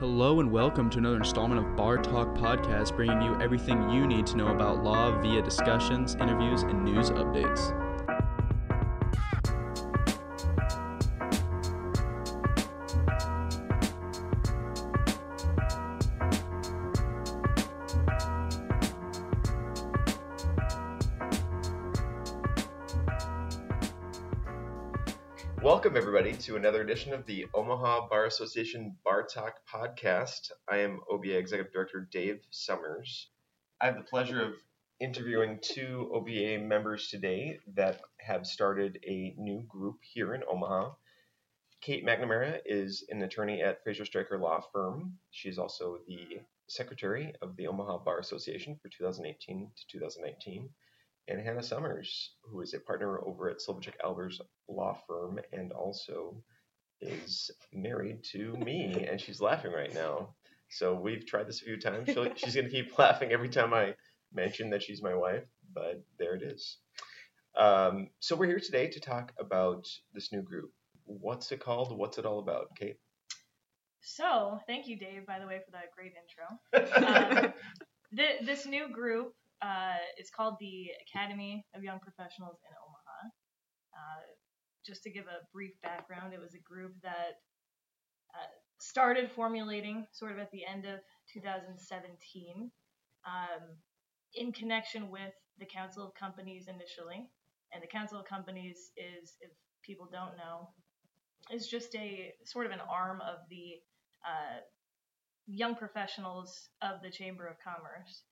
Hello and welcome to another installment of Bar Talk Podcast, bringing you everything you need to know about law via discussions, interviews, and news updates. Welcome, everybody, to another edition of the Omaha Bar Association Bar Talk podcast. I am OBA Executive Director Dave Sommers. I have the pleasure of interviewing two OBA members today that have started a new group here in Omaha. Kate McNamara is an attorney at Fraser Stryker Law Firm. She is also the secretary of the Omaha Bar Association for 2018 to 2019 and Hannah Sommers, who is a partner over at Slowiaczek Albers Law Firm and also is married to me, and she's laughing right now. So we've tried this a few times. She'll, she's going to keep laughing every time I mention that she's my wife, but there it is. Um, so we're here today to talk about this new group. What's it called? What's it all about, Kate? So, thank you, Dave, by the way, for that great intro. Um, th- this new group uh, is called the Academy of Young Professionals in Omaha. Uh, just to give a brief background, it was a group that uh, started formulating sort of at the end of 2017 um, in connection with the Council of Companies initially. And the Council of Companies is, if people don't know, is just a sort of an arm of the uh, young professionals of the Chamber of Commerce.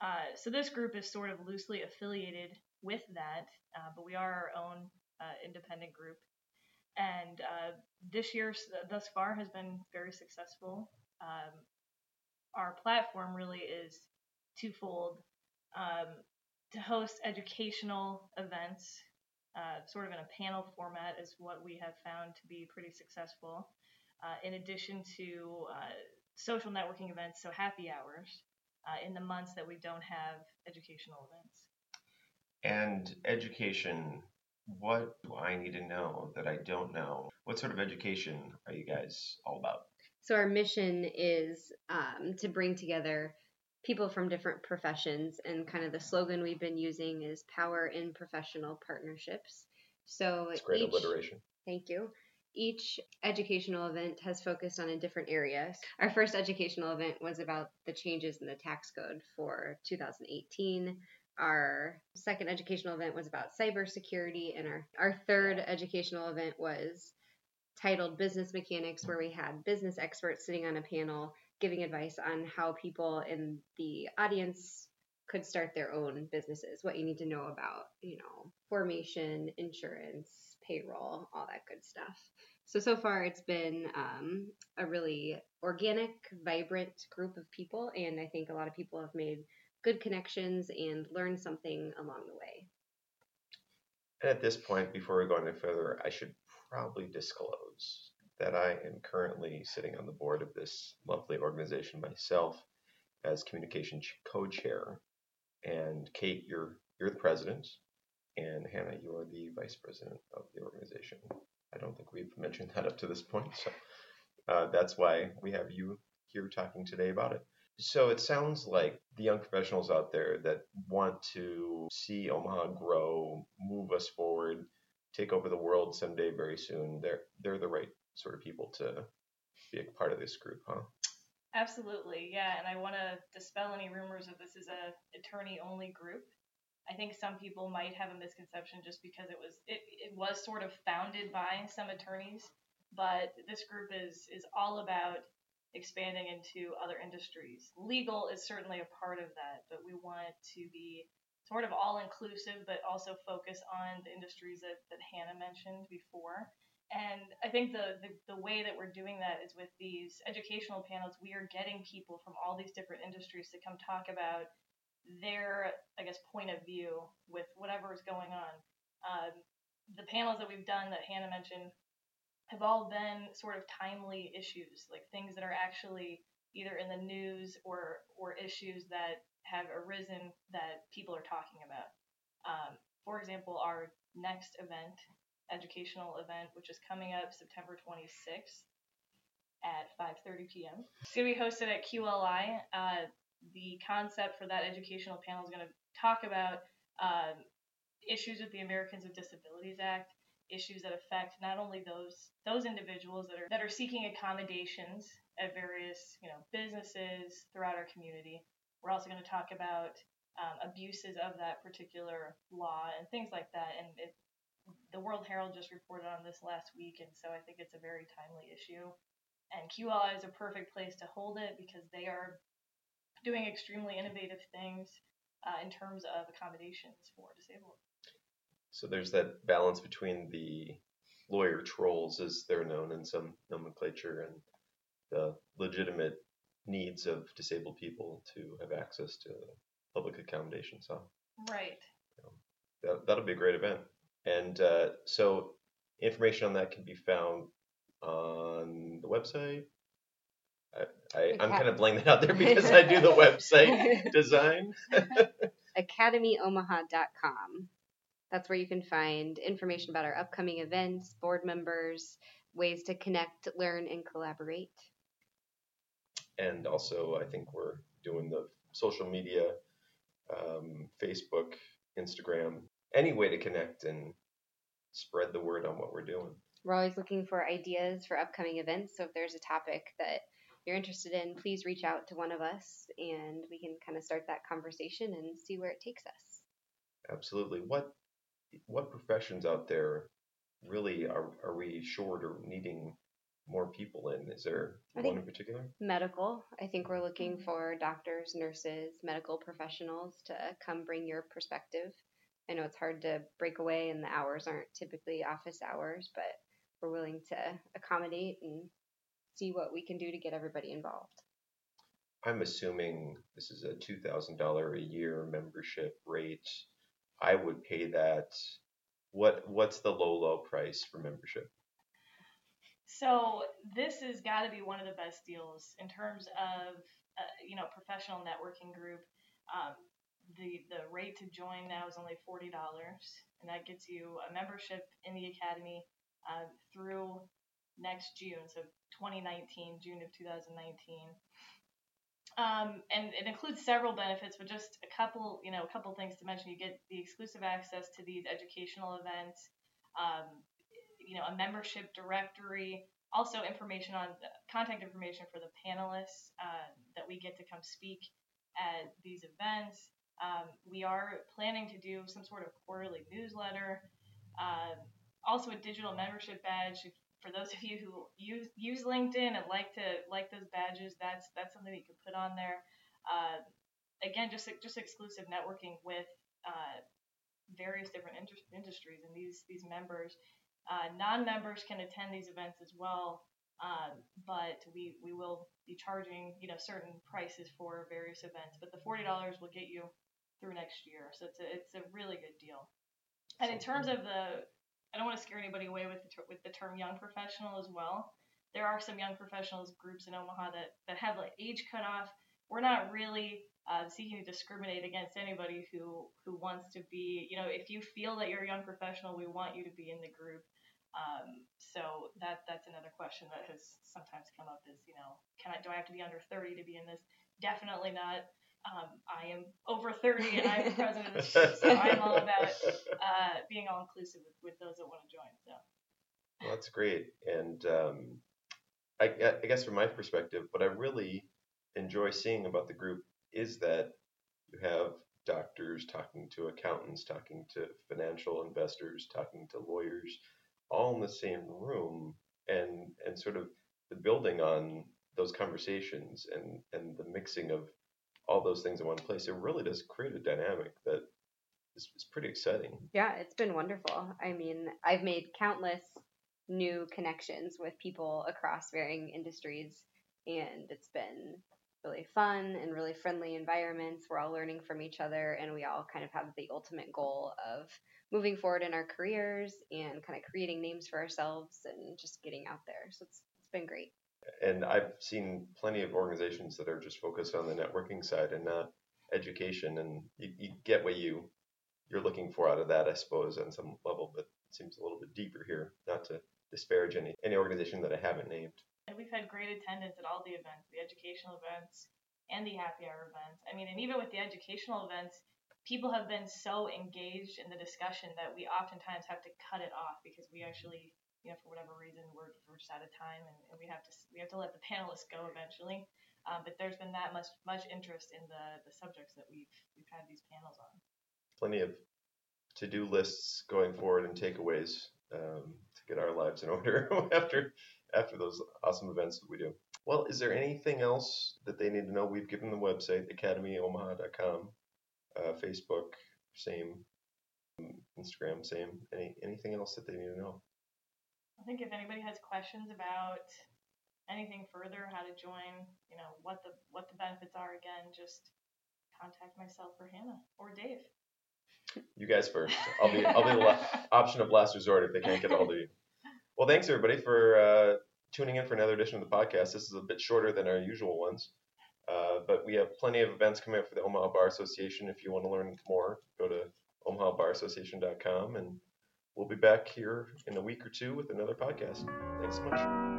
Uh, so this group is sort of loosely affiliated with that, uh, but we are our own uh, independent group. And uh, this year, thus far, has been very successful. Um, our platform really is twofold um, to host educational events, uh, sort of in a panel format, is what we have found to be pretty successful, in addition to social networking events, so happy hours uh, in the months that we don't have educational events. And education, what do I need to know that I don't know? What sort of education are you guys all about? So, our mission is um, to bring together people from different professions, and kind of the slogan we've been using is power in professional partnerships. So, it's great each, alliteration. Thank you each educational event has focused on a different area. Our first educational event was about the changes in the tax code for 2018. Our second educational event was about cybersecurity, and our, our third educational event was titled Business Mechanics, where we had business experts sitting on a panel giving advice on how people in the audience could start their own businesses, what you need to know about, you know, formation, insurance, payroll, all that good stuff. So, so far it's been um, a really organic, vibrant group of people, and I think a lot of people have made good connections and learned something along the way. And at this point, before we go any further, I should probably disclose that I am currently sitting on the board of this lovely organization myself as communication co-chair. And Kate, you're you're the president, and Hannah, you are the vice president of the organization. I don't think we've mentioned that up to this point, so uh, that's why we have you here talking today about it. So it sounds like the young professionals out there that want to see Omaha grow, move us forward, take over the world someday very soon. They're they're the right sort of people to be a part of this group, huh? Absolutely, yeah. And I want to dispel any rumors that this is a attorney only group. I think some people might have a misconception just because it was it, it was sort of founded by some attorneys, but this group is is all about expanding into other industries. Legal is certainly a part of that, but we want to be sort of all inclusive, but also focus on the industries that, that Hannah mentioned before. And I think the, the, the way that we're doing that is with these educational panels, we are getting people from all these different industries to come talk about their, I guess, point of view with whatever is going on. Um, the panels that we've done that Hannah mentioned have all been sort of timely issues, like things that are actually either in the news or or issues that have arisen that people are talking about. Um, for example, our next event, educational event, which is coming up September 26th, at 5:30 p.m. It's to be hosted at QLI. Uh, the concept for that educational panel is going to talk about um, issues with the Americans with Disabilities Act, issues that affect not only those those individuals that are that are seeking accommodations at various you know businesses throughout our community. We're also going to talk about um, abuses of that particular law and things like that. And it, the World Herald just reported on this last week, and so I think it's a very timely issue. And QLI is a perfect place to hold it because they are doing extremely innovative things uh, in terms of accommodations for disabled. So there's that balance between the lawyer trolls, as they're known in some nomenclature, and the legitimate needs of disabled people to have access to public accommodation. So right, you know, that that'll be a great event. And uh, so information on that can be found on the website. I, am kind of laying that out there because I do the website design. AcademyOmaha.com. That's where you can find information about our upcoming events, board members, ways to connect, learn, and collaborate. And also, I think we're doing the social media, um, Facebook, Instagram, any way to connect and spread the word on what we're doing. We're always looking for ideas for upcoming events. So if there's a topic that you're interested in, please reach out to one of us and we can kind of start that conversation and see where it takes us. Absolutely. What what professions out there really are, are we short or needing more people in? Is there I one in particular? Medical. I think we're looking for doctors, nurses, medical professionals to come bring your perspective. I know it's hard to break away and the hours aren't typically office hours, but we're willing to accommodate and see what we can do to get everybody involved. I'm assuming this is a $2,000 a year membership rate. I would pay that. What what's the low low price for membership? So this has got to be one of the best deals in terms of uh, you know professional networking group. Um, the the rate to join now is only forty dollars, and that gets you a membership in the academy uh, through next June, so 2019, June of 2019. Um, and it includes several benefits, but just a couple, you know, a couple things to mention. You get the exclusive access to these educational events, um, you know, a membership directory, also information on contact information for the panelists uh, that we get to come speak at these events. Um, we are planning to do some sort of quarterly newsletter, uh, also a digital membership badge. If for those of you who use use LinkedIn and like to like those badges, that's that's something that you can put on there. Uh, again, just just exclusive networking with uh, various different inter- industries and these these members. Uh, non-members can attend these events as well, um, but we we will be charging you know certain prices for various events. But the forty dollars will get you through next year, so it's a it's a really good deal. And in terms of the I don't want to scare anybody away with the, ter- with the term young professional as well. There are some young professionals groups in Omaha that, that have like age cutoff. We're not really uh, seeking to discriminate against anybody who who wants to be. You know, if you feel that you're a young professional, we want you to be in the group. Um, so that that's another question that has sometimes come up is you know can I do I have to be under 30 to be in this? Definitely not um, I am over 30 and I'm the president of the ship, so I'm all about uh, being all inclusive with, with those that want to join. So. Well, that's great. And um, I, I guess from my perspective, what I really enjoy seeing about the group is that you have doctors talking to accountants, talking to financial investors, talking to lawyers, all in the same room, and and sort of the building on those conversations and and the mixing of all those things in one place, it really does create a dynamic that is, is pretty exciting. Yeah, it's been wonderful. I mean, I've made countless new connections with people across varying industries, and it's been really fun and really friendly environments. We're all learning from each other, and we all kind of have the ultimate goal of moving forward in our careers and kind of creating names for ourselves and just getting out there. So it's it's been great and I've seen plenty of organizations that are just focused on the networking side and not education, and you, you get what you you're looking for out of that, I suppose, on some level, but it seems a little bit deeper here. Not to disparage any any organization that I haven't named. And we've had great attendance at all the events, the educational events and the happy hour events. I mean, and even with the educational events, people have been so engaged in the discussion that we oftentimes have to cut it off because we actually, you know, for whatever reason, we're, we're just out of time and, and we have to we have to let the panelists go eventually. Um, but there's been that much much interest in the, the subjects that we've we've had these panels on. Plenty of to-do lists going forward and takeaways um, to get our lives in order after after those awesome events that we do. Well, is there anything else that they need to know? We've given the website, academyomaha.com, uh, Facebook, same, Instagram, same. Any anything else that they need to know? I think if anybody has questions about anything further, how to join, you know, what the what the benefits are, again, just contact myself or Hannah or Dave. You guys first. I'll be I'll be the option of last resort if they can't get a hold of you. Well, thanks everybody for uh, tuning in for another edition of the podcast. This is a bit shorter than our usual ones, uh, but we have plenty of events coming up for the Omaha Bar Association. If you want to learn more, go to omahabarassociation.com, and we'll be back here in a week or two with another podcast. Thanks so much.